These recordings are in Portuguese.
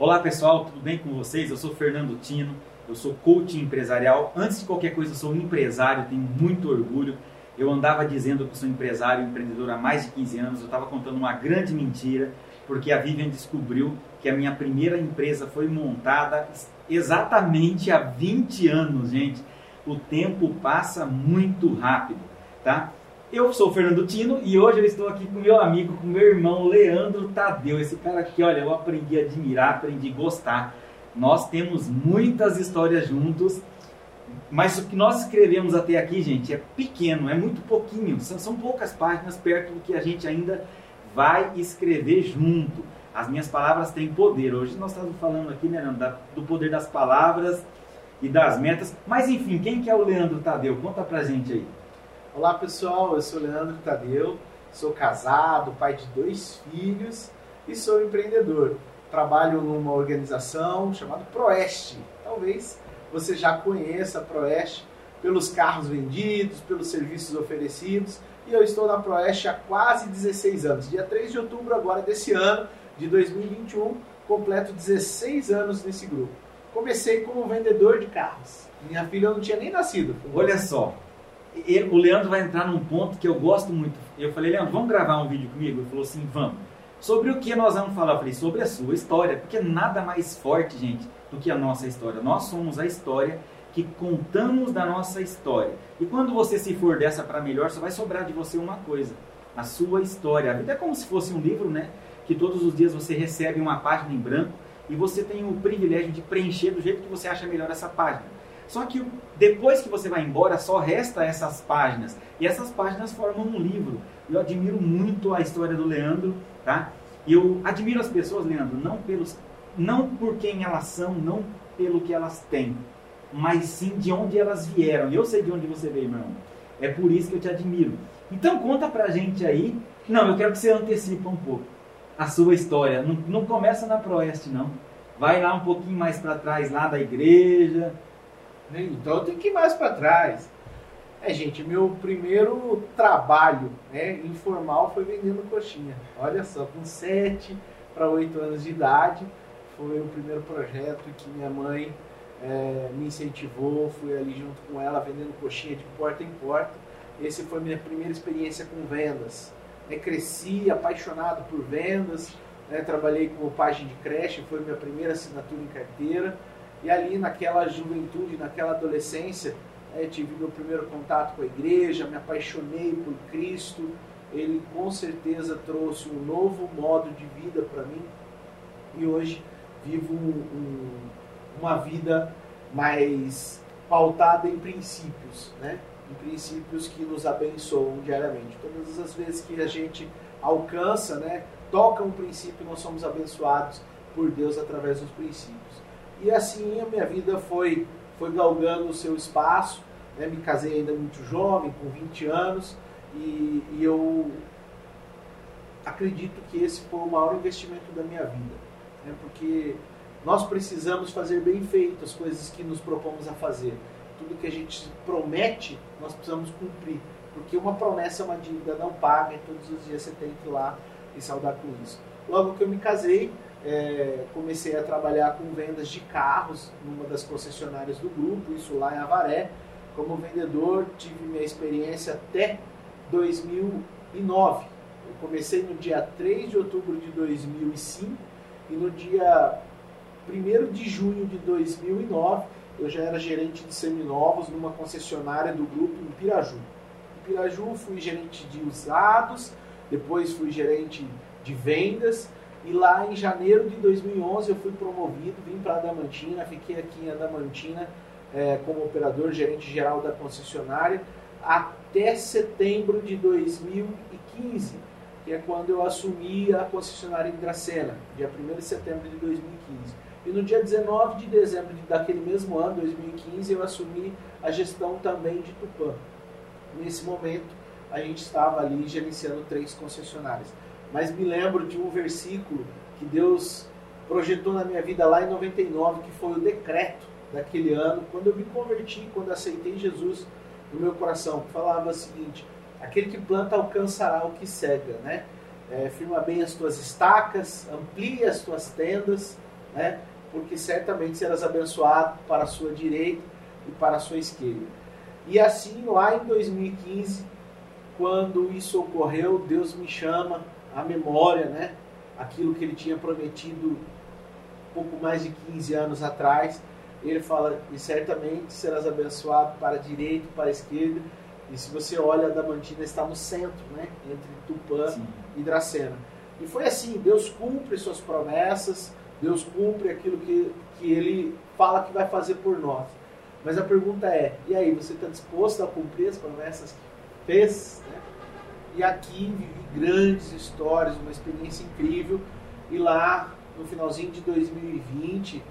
Olá pessoal, tudo bem com vocês? Eu sou Fernando Tino, eu sou coach empresarial. Antes de qualquer coisa, eu sou um empresário, tenho muito orgulho. Eu andava dizendo que sou empresário, empreendedor há mais de 15 anos. Eu estava contando uma grande mentira, porque a Vivian descobriu que a minha primeira empresa foi montada exatamente há 20 anos, gente. O tempo passa muito rápido, tá? Eu sou o Fernando Tino e hoje eu estou aqui com meu amigo, com meu irmão Leandro Tadeu. Esse cara aqui, olha, eu aprendi a admirar, aprendi a gostar. Nós temos muitas histórias juntos, mas o que nós escrevemos até aqui, gente, é pequeno, é muito pouquinho. São, são poucas páginas perto do que a gente ainda vai escrever junto. As minhas palavras têm poder. Hoje nós estamos falando aqui, né, Leandro, do poder das palavras e das metas. Mas enfim, quem que é o Leandro Tadeu? Conta pra gente aí. Olá pessoal, eu sou Leandro Tadeu, sou casado, pai de dois filhos e sou empreendedor. Trabalho numa organização chamada Proeste. Talvez você já conheça a Proeste pelos carros vendidos, pelos serviços oferecidos. E eu estou na Proeste há quase 16 anos. Dia 3 de outubro agora desse ano, de 2021, completo 16 anos nesse grupo. Comecei como vendedor de carros. Minha filha não tinha nem nascido. Olha só, ele, o Leandro vai entrar num ponto que eu gosto muito. Eu falei, Leandro, vamos gravar um vídeo comigo? Ele falou assim, vamos. Sobre o que nós vamos falar? Eu falei, sobre a sua história, porque nada mais forte, gente, do que a nossa história. Nós somos a história que contamos da nossa história. E quando você se for dessa para melhor, só vai sobrar de você uma coisa: a sua história. A vida é como se fosse um livro, né? Que todos os dias você recebe uma página em branco e você tem o privilégio de preencher do jeito que você acha melhor essa página. Só que depois que você vai embora, só resta essas páginas. E essas páginas formam um livro. Eu admiro muito a história do Leandro, tá? Eu admiro as pessoas, Leandro, não pelos não por quem elas são, não pelo que elas têm, mas sim de onde elas vieram. E eu sei de onde você veio, meu irmão. É por isso que eu te admiro. Então conta pra gente aí. Não, eu quero que você antecipa um pouco a sua história. Não, não começa na Proeste, não. Vai lá um pouquinho mais para trás, lá da igreja, né? Então tenho que ir mais para trás. É, gente, meu primeiro trabalho né, informal foi vendendo coxinha. Olha só, com 7 para 8 anos de idade, foi o primeiro projeto que minha mãe é, me incentivou. Fui ali junto com ela vendendo coxinha de porta em porta. Esse foi minha primeira experiência com vendas. É, cresci apaixonado por vendas. Né, trabalhei como página de creche, foi minha primeira assinatura em carteira. E ali naquela juventude, naquela adolescência, é, tive meu primeiro contato com a igreja, me apaixonei por Cristo. Ele com certeza trouxe um novo modo de vida para mim. E hoje vivo um, um, uma vida mais pautada em princípios, né? em princípios que nos abençoam diariamente. Todas as vezes que a gente alcança, né, toca um princípio, nós somos abençoados por Deus através dos princípios. E assim a minha vida foi, foi galgando o seu espaço. Né? Me casei ainda muito jovem, com 20 anos, e, e eu acredito que esse foi o maior investimento da minha vida. Né? Porque nós precisamos fazer bem feito as coisas que nos propomos a fazer. Tudo que a gente promete, nós precisamos cumprir. Porque uma promessa é uma dívida não paga e todos os dias você tem que ir lá e saudar com isso. Logo que eu me casei, é, comecei a trabalhar com vendas de carros numa das concessionárias do grupo, isso lá em Avaré. Como vendedor, tive minha experiência até 2009. Eu comecei no dia 3 de outubro de 2005 e no dia 1 de junho de 2009 eu já era gerente de seminovos numa concessionária do grupo em Piraju. Em Piraju fui gerente de usados, depois fui gerente de vendas e lá em janeiro de 2011 eu fui promovido, vim para Adamantina, fiquei aqui em Adamantina é, como operador gerente geral da concessionária até setembro de 2015, que é quando eu assumi a concessionária em Dracena, dia 1 de setembro de 2015. E no dia 19 de dezembro daquele mesmo ano, 2015, eu assumi a gestão também de Tupã. Nesse momento, a gente estava ali gerenciando três concessionárias mas me lembro de um versículo que Deus projetou na minha vida lá em 99, que foi o decreto daquele ano, quando eu me converti, quando aceitei Jesus no meu coração, que falava o seguinte: aquele que planta alcançará o que cega, né? É, firma bem as tuas estacas, amplia as tuas tendas, né? Porque certamente serás abençoado para a sua direita e para a sua esquerda. E assim, lá em 2015, quando isso ocorreu, Deus me chama à memória, né? Aquilo que ele tinha prometido pouco mais de 15 anos atrás. Ele fala: E certamente serás abençoado para a direita para a esquerda. E se você olha, a Damantina está no centro, né? Entre Tupã Sim. e Dracena. E foi assim: Deus cumpre suas promessas, Deus cumpre aquilo que, que ele fala que vai fazer por nós. Mas a pergunta é: e aí, você está disposto a cumprir as promessas que fez? Né? E aqui vivi grandes histórias, uma experiência incrível. E lá, no finalzinho de 2020,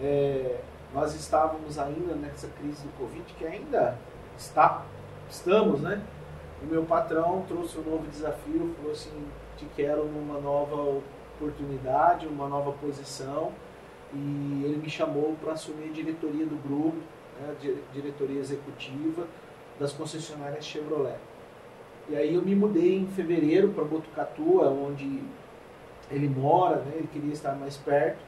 é, nós estávamos ainda nessa crise do Covid, que ainda está, estamos, né? O meu patrão trouxe um novo desafio, falou assim: te quero numa nova oportunidade, uma nova posição. E ele me chamou para assumir a diretoria do grupo né, diretoria executiva das concessionárias Chevrolet. E aí eu me mudei em fevereiro para Botucatu, onde ele mora, né, ele queria estar mais perto.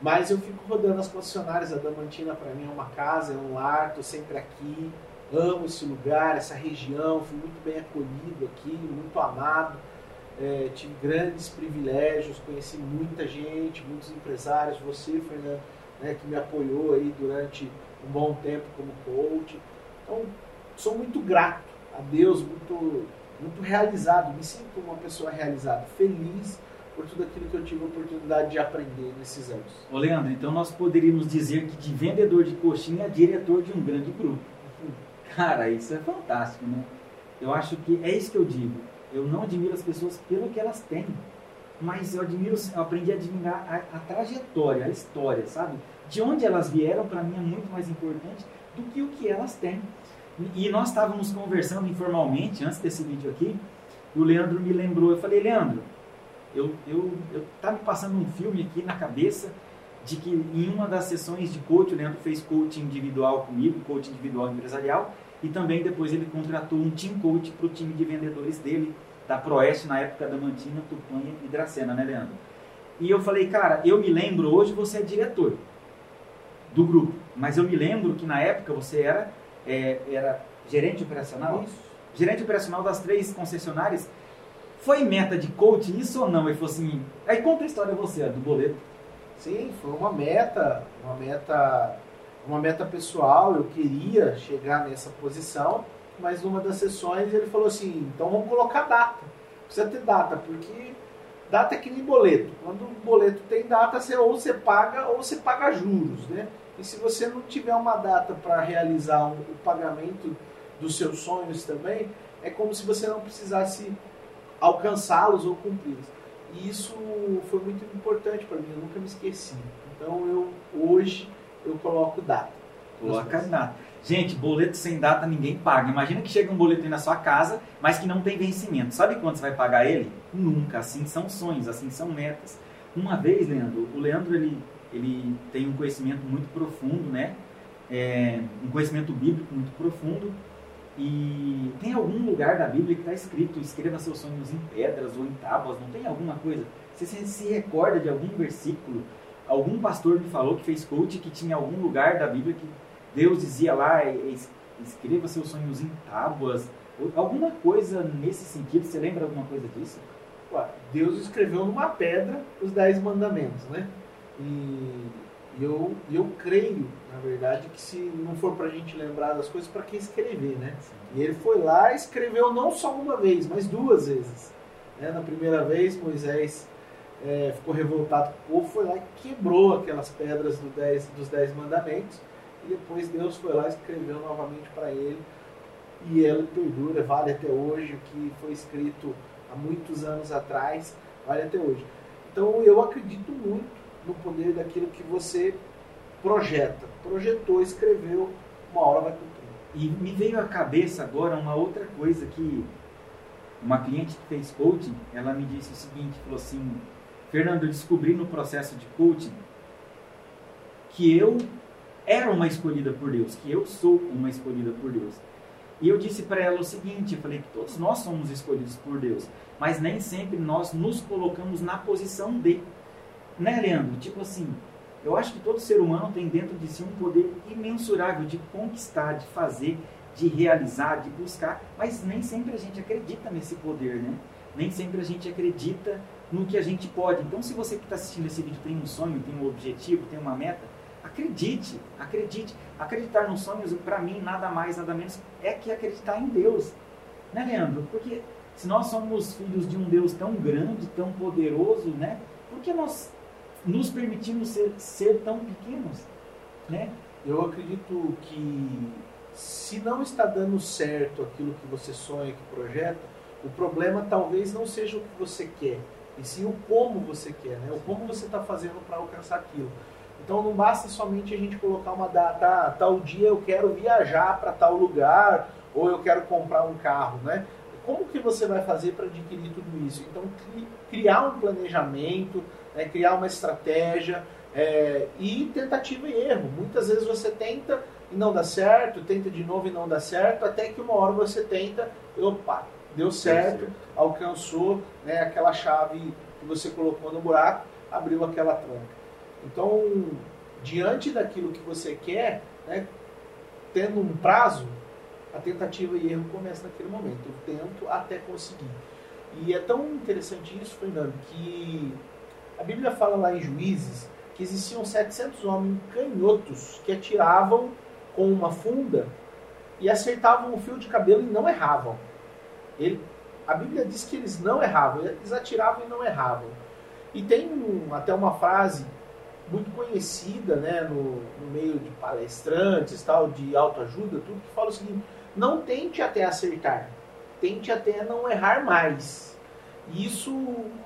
Mas eu fico rodando as concessionárias, a Damantina para mim é uma casa, é um lar, estou sempre aqui, amo esse lugar, essa região, fui muito bem acolhido aqui, muito amado, é, tive grandes privilégios, conheci muita gente, muitos empresários, você, Fernando, né, que me apoiou aí durante um bom tempo como coach. Então, sou muito grato a Deus, muito, muito realizado, me sinto uma pessoa realizada, feliz por tudo aquilo que eu tive a oportunidade de aprender nesses anos. Ô Leandro, então nós poderíamos dizer que de vendedor de coxinha é diretor de um grande grupo. Cara, isso é fantástico, né? Eu acho que é isso que eu digo. Eu não admiro as pessoas pelo que elas têm, mas eu admiro, eu aprendi a admirar a, a trajetória, a história, sabe? de onde elas vieram, para mim, é muito mais importante do que o que elas têm. E nós estávamos conversando informalmente, antes desse vídeo aqui, e o Leandro me lembrou, eu falei, Leandro, eu, eu, eu tá me passando um filme aqui na cabeça de que em uma das sessões de coach, o Leandro fez coaching individual comigo, coaching individual empresarial, e também depois ele contratou um team coach para o time de vendedores dele, da Proeste, na época da Mantina, Tupanha e Dracena, né, Leandro? E eu falei, cara, eu me lembro, hoje você é diretor do grupo. Mas eu me lembro que na época você era, é, era gerente operacional? Isso. Gerente operacional das três concessionárias. Foi meta de coaching isso ou não? Ele falou assim. Aí conta a história você, do boleto. Sim, foi uma meta, uma meta, uma meta pessoal. Eu queria chegar nessa posição, mas numa das sessões ele falou assim: então vamos colocar data. Precisa ter data, porque data é que nem boleto. Quando o boleto tem data, você ou você paga ou você paga juros, né? E se você não tiver uma data para realizar o pagamento dos seus sonhos também, é como se você não precisasse alcançá-los ou cumpri-los. E isso foi muito importante para mim, eu nunca me esqueci. Então eu hoje eu coloco data. Coloca data. Gente, boleto sem data ninguém paga. Imagina que chega um boleto aí na sua casa, mas que não tem vencimento. Sabe quando você vai pagar ele? Nunca. Assim são sonhos, assim são metas. Uma vez, Leandro, o Leandro ele ele tem um conhecimento muito profundo, né? É, um conhecimento bíblico muito profundo. E tem algum lugar da Bíblia que está escrito: escreva seus sonhos em pedras ou em tábuas? Não tem alguma coisa? Você se recorda de algum versículo? Algum pastor me falou que fez coach que tinha algum lugar da Bíblia que Deus dizia lá: escreva seus sonhos em tábuas? Alguma coisa nesse sentido? Você lembra alguma coisa disso? Deus escreveu numa pedra os dez mandamentos, né? E eu, eu creio, na verdade, que se não for para a gente lembrar das coisas, para que escrever, né? E ele foi lá e escreveu não só uma vez, mas duas vezes. Né? Na primeira vez, Moisés é, ficou revoltado com o povo, foi lá e quebrou aquelas pedras do dez, dos Dez Mandamentos. E depois Deus foi lá e escreveu novamente para ele. E ela perdura, vale até hoje. O que foi escrito há muitos anos atrás, vale até hoje. Então eu acredito muito no poder daquilo que você projeta. Projetou, escreveu, uma hora vai cumprir. E me veio à cabeça agora uma outra coisa que uma cliente que fez coaching, ela me disse o seguinte, falou assim, Fernando, eu descobri no processo de coaching que eu era uma escolhida por Deus, que eu sou uma escolhida por Deus. E eu disse para ela o seguinte, eu falei que todos nós somos escolhidos por Deus, mas nem sempre nós nos colocamos na posição de né, Leandro? Tipo assim, Eu acho que todo ser humano tem dentro de si um poder imensurável de conquistar, de fazer, de realizar, de buscar, mas nem sempre a gente acredita nesse poder, né? Nem sempre a gente acredita no que a gente pode. Então, se você que está assistindo esse vídeo tem um sonho, tem um objetivo, tem uma meta, acredite, acredite. Acreditar nos sonhos, para mim, nada mais, nada menos é que acreditar em Deus. Né, Leandro? Porque se nós somos filhos de um Deus tão grande, tão poderoso, né? Por que nós nos permitimos ser, ser tão pequenos? Né? Eu acredito que se não está dando certo aquilo que você sonha, que projeta, o problema talvez não seja o que você quer, e sim o como você quer, né? o como você está fazendo para alcançar aquilo. Então não basta somente a gente colocar uma data, ah, tal dia eu quero viajar para tal lugar, ou eu quero comprar um carro, né? Como que você vai fazer para adquirir tudo isso? Então criar um planejamento, né? criar uma estratégia é, e tentativa e erro. Muitas vezes você tenta e não dá certo, tenta de novo e não dá certo, até que uma hora você tenta, opa, deu certo, alcançou né, aquela chave que você colocou no buraco, abriu aquela tranca. Então, diante daquilo que você quer, né, tendo um prazo, a tentativa e erro começa naquele momento. Eu tento até conseguir. E é tão interessante isso, Fernando, que a Bíblia fala lá em Juízes que existiam 700 homens canhotos que atiravam com uma funda e acertavam o fio de cabelo e não erravam. Ele, a Bíblia diz que eles não erravam, eles atiravam e não erravam. E tem um, até uma frase muito conhecida né, no, no, meio de palestrantes, tal, de autoajuda, tudo que fala o seguinte: não tente até acertar, tente até não errar mais. E isso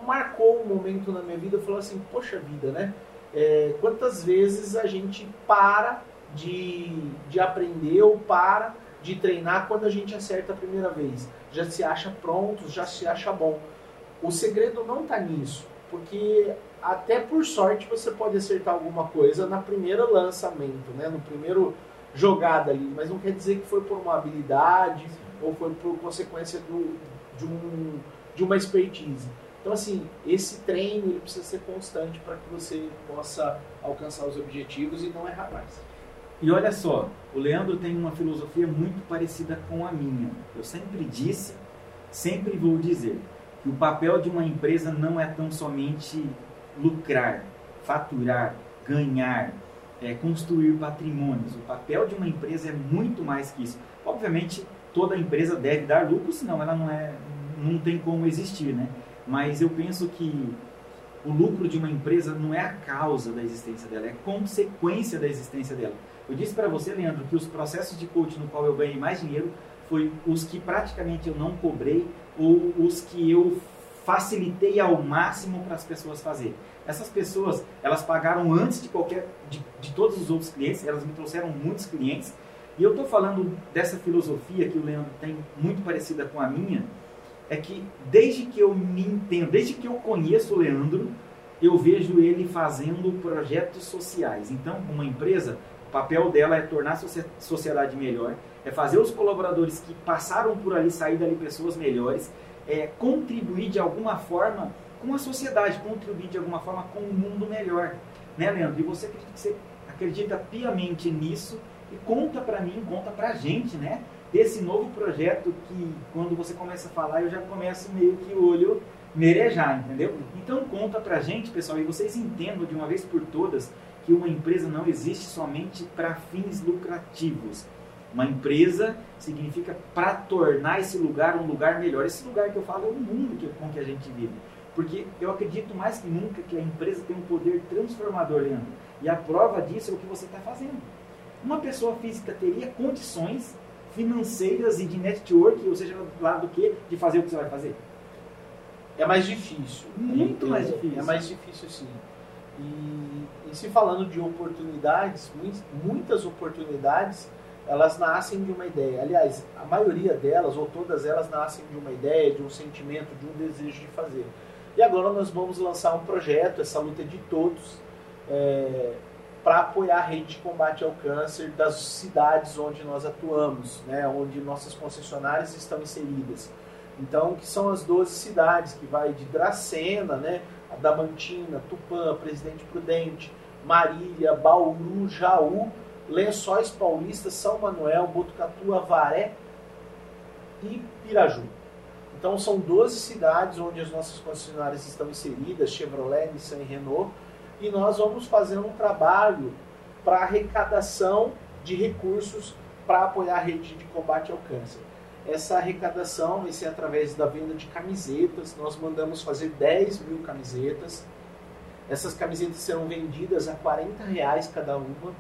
marcou um momento na minha vida, eu falei assim, poxa vida, né? É, quantas vezes a gente para de, de aprender ou para de treinar quando a gente acerta a primeira vez. Já se acha pronto, já se acha bom. O segredo não está nisso, porque até por sorte você pode acertar alguma coisa na primeira lançamento, né? no primeiro jogada ali, mas não quer dizer que foi por uma habilidade ou foi por consequência do, de, um, de uma expertise. Então, assim, esse treino ele precisa ser constante para que você possa alcançar os objetivos e não errar mais. E olha só, o Leandro tem uma filosofia muito parecida com a minha. Eu sempre disse, sempre vou dizer, que o papel de uma empresa não é tão somente lucrar, faturar, ganhar, é, construir patrimônios. O papel de uma empresa é muito mais que isso. Obviamente, toda empresa deve dar lucro, senão ela não é, não tem como existir, né? Mas eu penso que o lucro de uma empresa não é a causa da existência dela, é consequência da existência dela. Eu disse para você, Leandro, que os processos de coaching no qual eu ganhei mais dinheiro foi os que praticamente eu não cobrei ou os que eu facilitei ao máximo para as pessoas fazerem. Essas pessoas, elas pagaram antes de qualquer de, de todos os outros clientes, elas me trouxeram muitos clientes. E eu estou falando dessa filosofia que o Leandro tem muito parecida com a minha, é que desde que eu me entendo, desde que eu conheço o Leandro, eu vejo ele fazendo projetos sociais. Então, uma empresa, papel dela é tornar a sociedade melhor, é fazer os colaboradores que passaram por ali sair dali pessoas melhores, é contribuir de alguma forma com a sociedade, contribuir de alguma forma com um mundo melhor. Né, Leandro? E você acredita, você acredita piamente nisso e conta para mim, conta para a gente, né? Desse novo projeto que quando você começa a falar eu já começo meio que o olho merejar, entendeu? Então conta pra gente, pessoal, e vocês entendam de uma vez por todas que uma empresa não existe somente para fins lucrativos. Uma empresa significa para tornar esse lugar um lugar melhor. Esse lugar que eu falo é o mundo com que a gente vive. Porque eu acredito mais que nunca que a empresa tem um poder transformador, Leandro. E a prova disso é o que você está fazendo. Uma pessoa física teria condições financeiras e de network, ou seja, lá do que, de fazer o que você vai fazer? É mais difícil. Muito mais difícil. É mais difícil, sim. E, e se falando de oportunidades, muitas oportunidades, elas nascem de uma ideia. Aliás, a maioria delas, ou todas elas, nascem de uma ideia, de um sentimento, de um desejo de fazer. E agora nós vamos lançar um projeto, essa luta de todos, é, para apoiar a rede de combate ao câncer das cidades onde nós atuamos, né, onde nossas concessionárias estão inseridas. Então, que são as 12 cidades, que vai de Dracena, né, Adamantina, Tupã, Presidente Prudente, Marília, Bauru, Jaú, Lençóis Paulista, São Manuel, Botucatu, Avaré e Piraju. Então são 12 cidades onde as nossas concessionárias estão inseridas, Chevrolet, Nissan e Renault, e nós vamos fazendo um trabalho para arrecadação de recursos para apoiar a rede de combate ao câncer. Essa arrecadação vai ser através da venda de camisetas. Nós mandamos fazer 10 mil camisetas. Essas camisetas serão vendidas a 40 reais cada uma.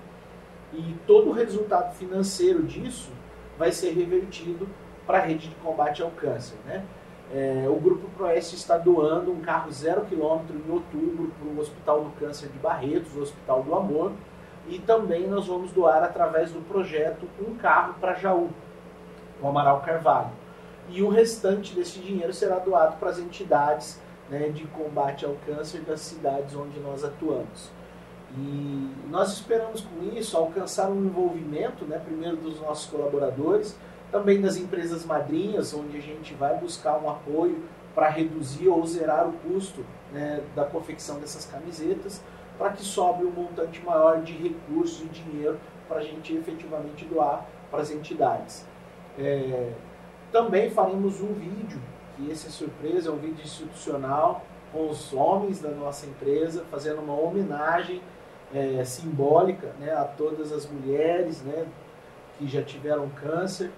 E todo o resultado financeiro disso vai ser revertido para a rede de combate ao câncer. Né? É, o Grupo Proeste está doando um carro zero quilômetro em outubro para o Hospital do Câncer de Barretos, o Hospital do Amor. E também nós vamos doar através do projeto um carro para Jaú, o Amaral Carvalho. E o restante desse dinheiro será doado para as entidades né, de combate ao câncer das cidades onde nós atuamos. E nós esperamos com isso alcançar um envolvimento, né, primeiro dos nossos colaboradores, também das empresas madrinhas, onde a gente vai buscar um apoio para reduzir ou zerar o custo né, da confecção dessas camisetas, para que sobre um montante maior de recursos e dinheiro para a gente efetivamente doar para as entidades. É, também faremos um vídeo, que esse é surpresa, é um vídeo institucional, com os homens da nossa empresa, fazendo uma homenagem é, simbólica né, a todas as mulheres né, que já tiveram câncer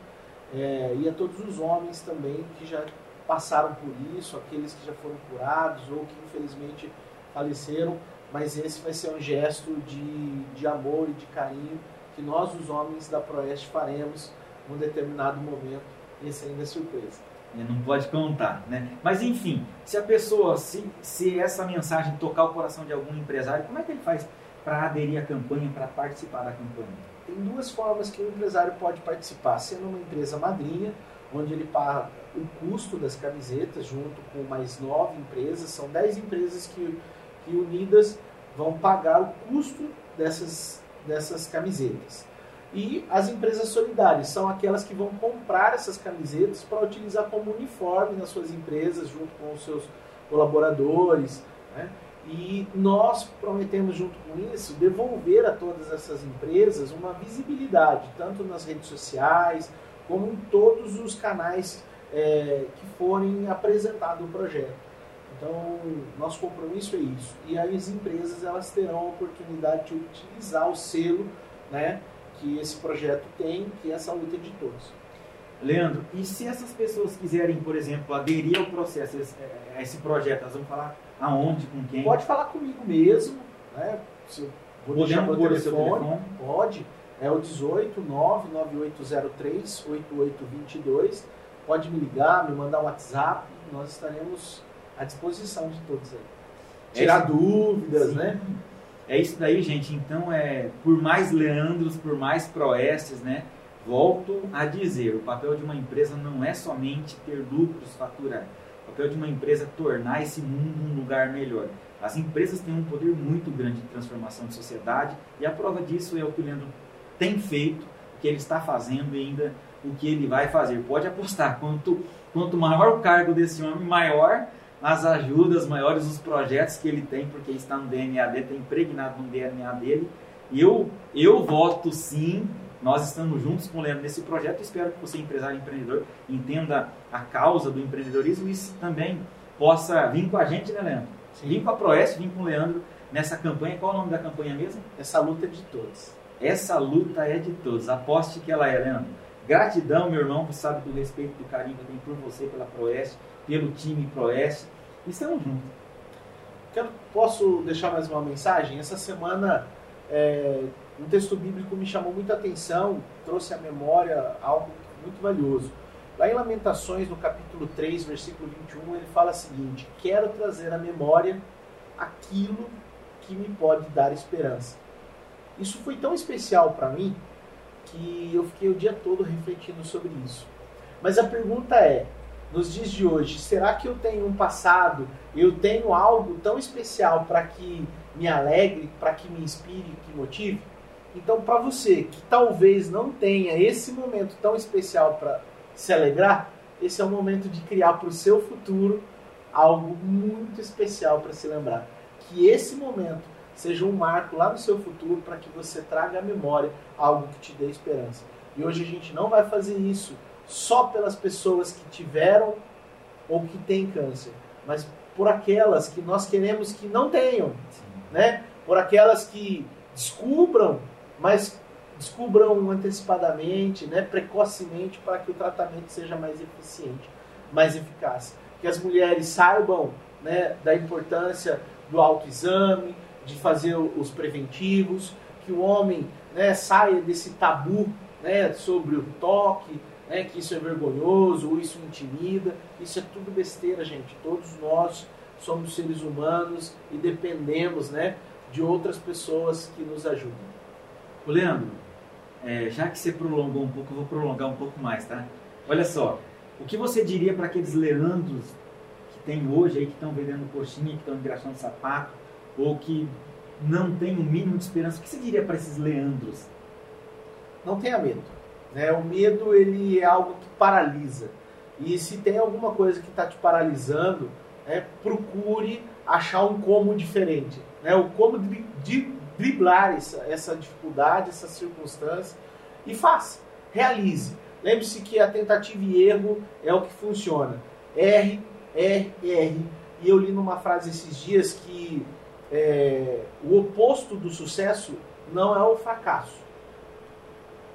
é, e a todos os homens também que já passaram por isso, aqueles que já foram curados ou que infelizmente faleceram, mas esse vai ser um gesto de, de amor e de carinho que nós, os homens da Proeste, faremos num determinado momento. Esse ainda é surpresa. Não pode contar, né? Mas enfim, se a pessoa, se, se essa mensagem tocar o coração de algum empresário, como é que ele faz para aderir à campanha, para participar da campanha? Tem duas formas que o empresário pode participar, sendo uma empresa madrinha, onde ele paga o custo das camisetas junto com mais nove empresas, são dez empresas que, que unidas vão pagar o custo dessas, dessas camisetas. E as empresas solidárias são aquelas que vão comprar essas camisetas para utilizar como uniforme nas suas empresas, junto com os seus colaboradores. Né? E nós prometemos, junto com isso, devolver a todas essas empresas uma visibilidade, tanto nas redes sociais, como em todos os canais é, que forem apresentado o projeto. Então, nosso compromisso é isso. E as empresas elas terão a oportunidade de utilizar o selo né, que esse projeto tem, que é essa luta de todos. Leandro, e se essas pessoas quiserem, por exemplo, aderir ao processo, a esse projeto, elas vão falar aonde, com quem? Pode falar comigo mesmo, né? Se vou deixar meu telefone, telefone, pode. É o 18 99803 8822. Pode me ligar, me mandar um WhatsApp, nós estaremos à disposição de todos aí. Tirar é dúvidas, sim. né? É isso daí, gente. Então, é por mais Leandros, por mais Proestes, né? Volto a dizer, o papel de uma empresa não é somente ter lucros, faturar. Papel de uma empresa é tornar esse mundo um lugar melhor. As empresas têm um poder muito grande de transformação de sociedade e a prova disso é o que o Leandro tem feito, o que ele está fazendo e ainda o que ele vai fazer. Pode apostar, quanto, quanto maior o cargo desse homem, maior as ajudas maiores, os projetos que ele tem, porque está no DNA dele, está impregnado no DNA dele. E eu, eu voto sim, nós estamos juntos com o Leandro nesse projeto. Espero que você, empresário e empreendedor, entenda a causa do empreendedorismo e também possa vir com a gente, né, Leandro? Sim. Vir com a Proeste, vir com o Leandro nessa campanha. Qual é o nome da campanha mesmo? Essa luta é de todos. Essa luta é de todos. Aposte que ela é, Leandro. Gratidão, meu irmão, você sabe do respeito do carinho que eu tenho por você, pela Proeste, pelo time Proeste. Estamos juntos. Quero, posso deixar mais uma mensagem? Essa semana, é, um texto bíblico me chamou muita atenção, trouxe à memória algo muito valioso. Lá em Lamentações, no capítulo 3, versículo 21, ele fala o seguinte: Quero trazer à memória aquilo que me pode dar esperança. Isso foi tão especial para mim que eu fiquei o dia todo refletindo sobre isso. Mas a pergunta é: nos dias de hoje, será que eu tenho um passado, eu tenho algo tão especial para que me alegre, para que me inspire, que motive? Então, para você que talvez não tenha esse momento tão especial para se alegrar, esse é o momento de criar para o seu futuro algo muito especial para se lembrar. Que esse momento seja um marco lá no seu futuro para que você traga à memória algo que te dê esperança. E hoje a gente não vai fazer isso só pelas pessoas que tiveram ou que têm câncer, mas por aquelas que nós queremos que não tenham, né? Por aquelas que descubram, mas descubram antecipadamente, né, precocemente, para que o tratamento seja mais eficiente, mais eficaz. Que as mulheres saibam né, da importância do autoexame, de fazer os preventivos, que o homem né, saia desse tabu né, sobre o toque, né, que isso é vergonhoso, ou isso intimida. Isso é tudo besteira, gente. Todos nós somos seres humanos e dependemos né, de outras pessoas que nos ajudem. Ô Leandro, é, já que você prolongou um pouco, eu vou prolongar um pouco mais, tá? Olha só, o que você diria para aqueles Leandros que tem hoje aí, que estão vendendo coxinha, que estão engraxando sapato, ou que não tem o um mínimo de esperança, o que você diria para esses Leandros? Não tenha medo. Né? O medo ele é algo que paralisa. E se tem alguma coisa que está te paralisando, né, procure achar um como diferente. Né? O como de, de driblar essa, essa dificuldade, essa circunstância e faça, realize. Lembre-se que a tentativa e erro é o que funciona. R, R, R. E eu li numa frase esses dias que é, o oposto do sucesso não é o fracasso.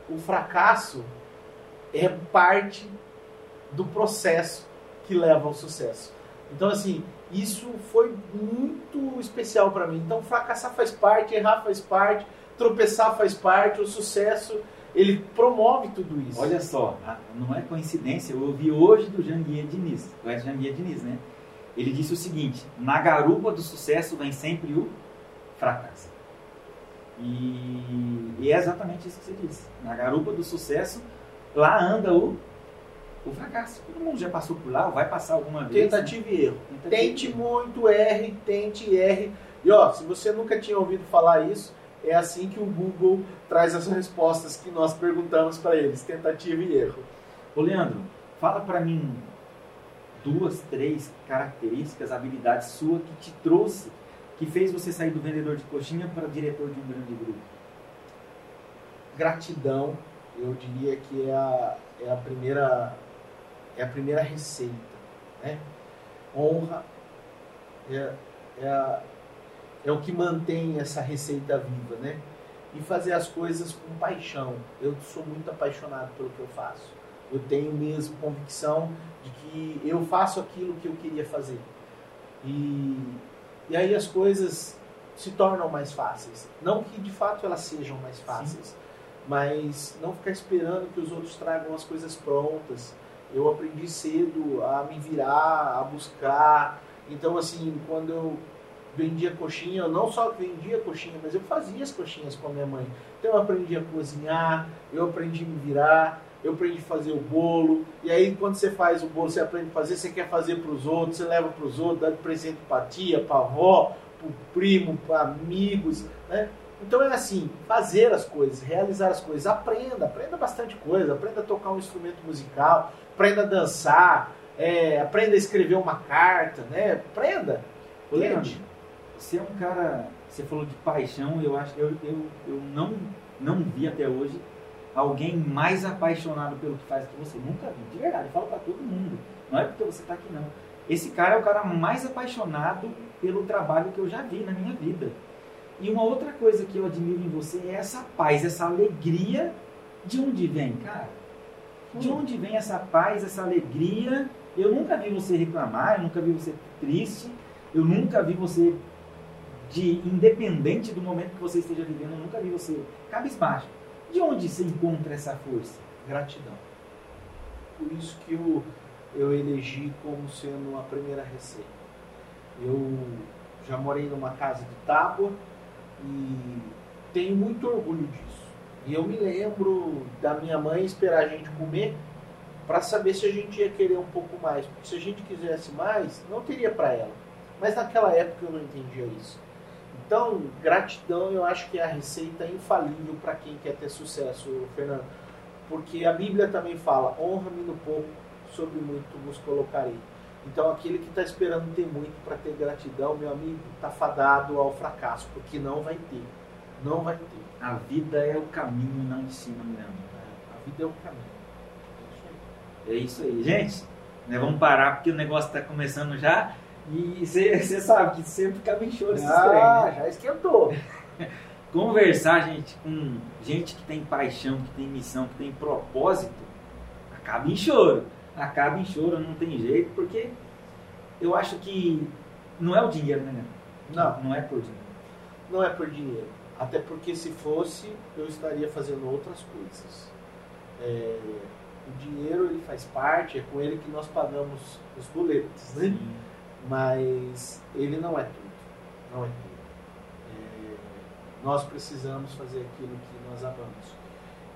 O fracasso é parte do processo que leva ao sucesso. Então, assim, isso foi muito especial para mim. Então, fracassar faz parte, errar faz parte, tropeçar faz parte, o sucesso ele promove tudo isso. Olha só, não é coincidência, eu ouvi hoje do Janguier Diniz, conhece Janguier Diniz, né? Ele disse o seguinte: na garupa do sucesso vem sempre o fracasso. E, e é exatamente isso que você disse. Na garupa do sucesso, lá anda o o fracasso. Todo mundo já passou por lá, ou vai passar alguma vez. Tentativa né? e erro. Tentativa tente muito, erre, tente, erre. E ó, se você nunca tinha ouvido falar isso, é assim que o Google traz as respostas que nós perguntamos para eles, tentativa e erro. Ô Leandro, fala para mim duas, três características, habilidades sua que te trouxe, que fez você sair do vendedor de coxinha para diretor de um grande grupo. Gratidão, eu diria que é a, é a primeira é a primeira receita. Né? Honra é, é, a, é o que mantém essa receita viva. Né? E fazer as coisas com paixão. Eu sou muito apaixonado pelo que eu faço. Eu tenho mesmo convicção de que eu faço aquilo que eu queria fazer. E, e aí as coisas se tornam mais fáceis. Não que de fato elas sejam mais fáceis, Sim. mas não ficar esperando que os outros tragam as coisas prontas eu aprendi cedo a me virar, a buscar. Então, assim, quando eu vendia coxinha, eu não só vendia coxinha, mas eu fazia as coxinhas com a minha mãe. Então, eu aprendi a cozinhar, eu aprendi a me virar, eu aprendi a fazer o bolo. E aí, quando você faz o bolo, você aprende a fazer, você quer fazer para os outros, você leva para os outros, dá de presente para tia, para avó, para o primo, para amigos, né? Então é assim, fazer as coisas, realizar as coisas, aprenda, aprenda bastante coisa, aprenda a tocar um instrumento musical, aprenda a dançar, é, aprenda a escrever uma carta, né? Aprenda. Leandro, você é um cara, você falou de paixão, eu acho, eu, eu, eu não, não vi até hoje alguém mais apaixonado pelo que faz que você. Nunca vi, de verdade, falo para todo mundo. Não é porque você está aqui não. Esse cara é o cara mais apaixonado pelo trabalho que eu já vi na minha vida. E uma outra coisa que eu admiro em você é essa paz, essa alegria. De onde vem, cara? De onde vem essa paz, essa alegria? Eu nunca vi você reclamar, eu nunca vi você triste, eu nunca vi você de independente do momento que você esteja vivendo, eu nunca vi você cabisbaixo. De onde se encontra essa força? Gratidão. Por isso que eu, eu elegi como sendo a primeira receita. Eu já morei numa casa de tábua e tenho muito orgulho disso. E eu me lembro da minha mãe esperar a gente comer para saber se a gente ia querer um pouco mais. Porque se a gente quisesse mais, não teria para ela. Mas naquela época eu não entendia isso. Então, gratidão eu acho que é a receita infalível para quem quer ter sucesso, Fernando. Porque a Bíblia também fala: honra-me no pouco, sobre muito vos colocarei. Então aquele que está esperando ter muito para ter gratidão, meu amigo, está fadado ao fracasso, porque não vai ter. Não vai ter. A vida é o caminho, não de cima, não. É, a vida é o caminho. É isso aí. Gente, né, vamos parar porque o negócio está começando já. E você sabe que sempre choro esses Ah, trem, né? já esquentou. Conversar, gente, com gente que tem paixão, que tem missão, que tem propósito, acaba em choro. Acaba em choro, não tem jeito, porque eu acho que não é o dinheiro, né? Não. Não é por dinheiro. Não é por dinheiro. Até porque se fosse, eu estaria fazendo outras coisas. É, o dinheiro ele faz parte, é com ele que nós pagamos os boletos, né? Sim. Mas ele não é tudo. Não é tudo. É, nós precisamos fazer aquilo que nós amamos.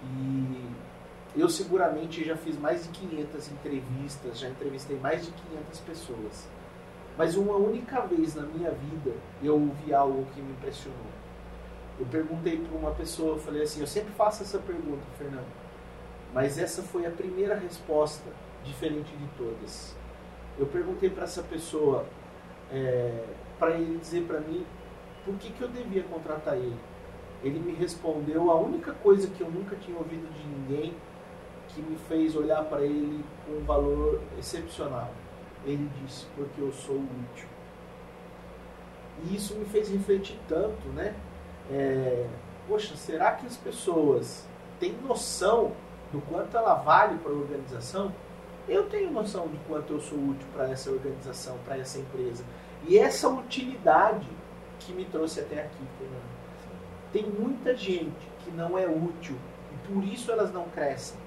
E eu seguramente já fiz mais de 500 entrevistas, já entrevistei mais de 500 pessoas. Mas uma única vez na minha vida eu ouvi algo que me impressionou. Eu perguntei para uma pessoa, eu falei assim, eu sempre faço essa pergunta, Fernando, mas essa foi a primeira resposta, diferente de todas. Eu perguntei para essa pessoa, é, para ele dizer para mim por que, que eu devia contratar ele. Ele me respondeu a única coisa que eu nunca tinha ouvido de ninguém que me fez olhar para ele com um valor excepcional. Ele disse, porque eu sou útil. E isso me fez refletir tanto, né? É, poxa, será que as pessoas têm noção do quanto ela vale para a organização? Eu tenho noção de quanto eu sou útil para essa organização, para essa empresa. E essa utilidade que me trouxe até aqui, Fernando. Tem muita gente que não é útil e por isso elas não crescem.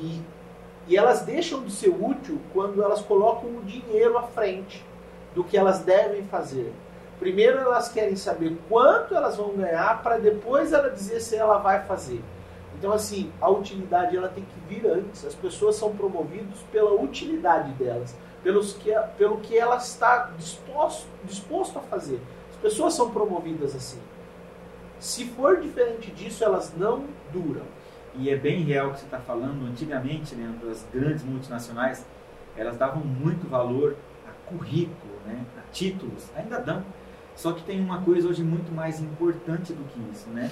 E, e elas deixam de ser útil quando elas colocam o dinheiro à frente do que elas devem fazer. Primeiro elas querem saber quanto elas vão ganhar para depois ela dizer se ela vai fazer. Então assim, a utilidade ela tem que vir antes. As pessoas são promovidas pela utilidade delas, pelos que, pelo que ela está disposto, disposto a fazer. As pessoas são promovidas assim. Se for diferente disso, elas não duram. E é bem real o que você está falando. Antigamente, Leandro, as grandes multinacionais, elas davam muito valor a currículo, né? a títulos. Ainda dão. Só que tem uma coisa hoje muito mais importante do que isso, né?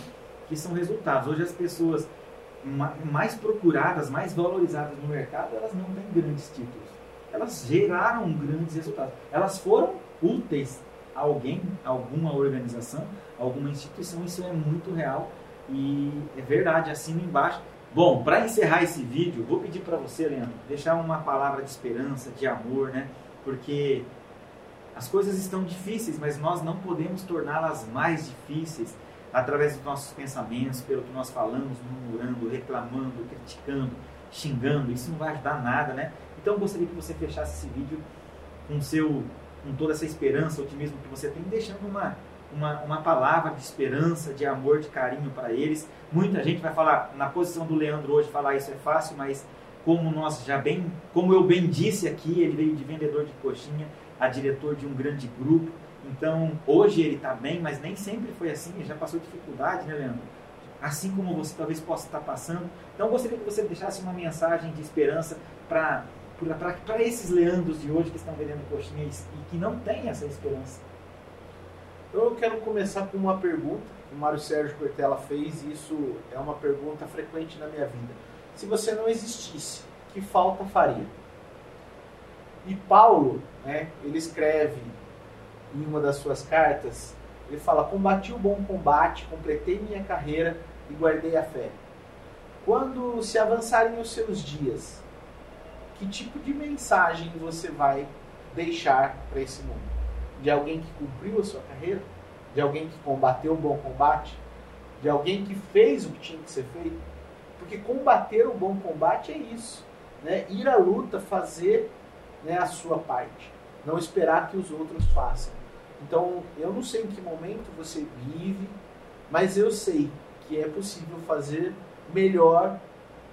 que são resultados. Hoje as pessoas ma- mais procuradas, mais valorizadas no mercado, elas não têm grandes títulos. Elas geraram grandes resultados. Elas foram úteis a alguém, a alguma organização, a alguma instituição. Isso é muito real e é verdade, assina embaixo. Bom, para encerrar esse vídeo, vou pedir para você, Leandro, deixar uma palavra de esperança, de amor, né? Porque as coisas estão difíceis, mas nós não podemos torná-las mais difíceis através dos nossos pensamentos, pelo que nós falamos, murmurando, reclamando, criticando, xingando. Isso não vai ajudar nada, né? Então eu gostaria que você fechasse esse vídeo com seu com toda essa esperança, otimismo que você tem, deixando uma uma, uma palavra de esperança, de amor, de carinho para eles. Muita gente vai falar, na posição do Leandro hoje, falar isso é fácil, mas como nós já bem, como eu bem disse aqui, ele veio de vendedor de coxinha a diretor de um grande grupo. Então, hoje ele está bem, mas nem sempre foi assim, ele já passou dificuldade, né, Leandro? Assim como você talvez possa estar passando. Então, eu gostaria que você deixasse uma mensagem de esperança para para esses Leandros de hoje que estão vendendo coxinhas e que não têm essa esperança. Eu quero começar com uma pergunta que o Mário Sérgio Cortella fez, e isso é uma pergunta frequente na minha vida. Se você não existisse, que falta faria? E Paulo, né, ele escreve em uma das suas cartas, ele fala: Combati o bom combate, completei minha carreira e guardei a fé. Quando se avançarem os seus dias, que tipo de mensagem você vai deixar para esse mundo? De alguém que cumpriu a sua carreira? De alguém que combateu o bom combate? De alguém que fez o que tinha que ser feito? Porque combater o bom combate é isso, né? Ir à luta, fazer né, a sua parte, não esperar que os outros façam. Então, eu não sei em que momento você vive, mas eu sei que é possível fazer melhor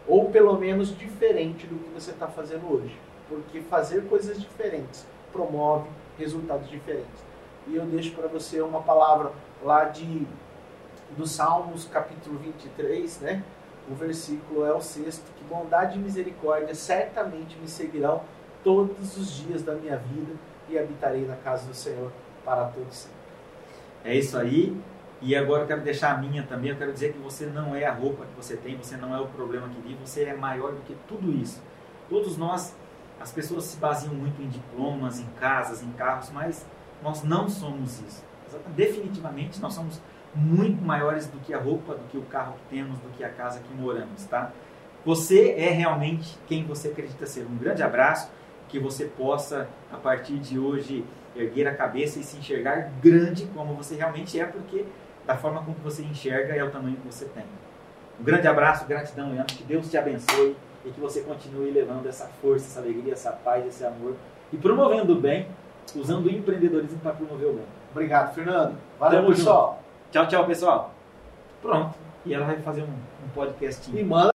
ou pelo menos diferente do que você está fazendo hoje. Porque fazer coisas diferentes promove resultados diferentes. E eu deixo para você uma palavra lá de do Salmos capítulo 23, né? O versículo é o sexto, que bondade e misericórdia certamente me seguirão todos os dias da minha vida e habitarei na casa do Senhor para todos sempre. É isso aí. E agora eu quero deixar a minha também. Eu quero dizer que você não é a roupa que você tem, você não é o problema que vive, você é maior do que tudo isso. Todos nós, as pessoas se baseiam muito em diplomas, em casas, em carros, mas nós não somos isso. Definitivamente nós somos muito maiores do que a roupa, do que o carro que temos, do que a casa que moramos, tá? Você é realmente quem você acredita ser. Um grande abraço, que você possa, a partir de hoje, erguer a cabeça e se enxergar grande como você realmente é, porque da forma como você enxerga é o tamanho que você tem. Um grande abraço, gratidão, Leandro, que Deus te abençoe e que você continue levando essa força, essa alegria, essa paz, esse amor e promovendo o bem, usando o empreendedorismo para promover o bem. Obrigado, Fernando. Valeu, Tamo pessoal. Junto. Tchau, tchau, pessoal. Pronto. E ela vai fazer um, um podcast. E manda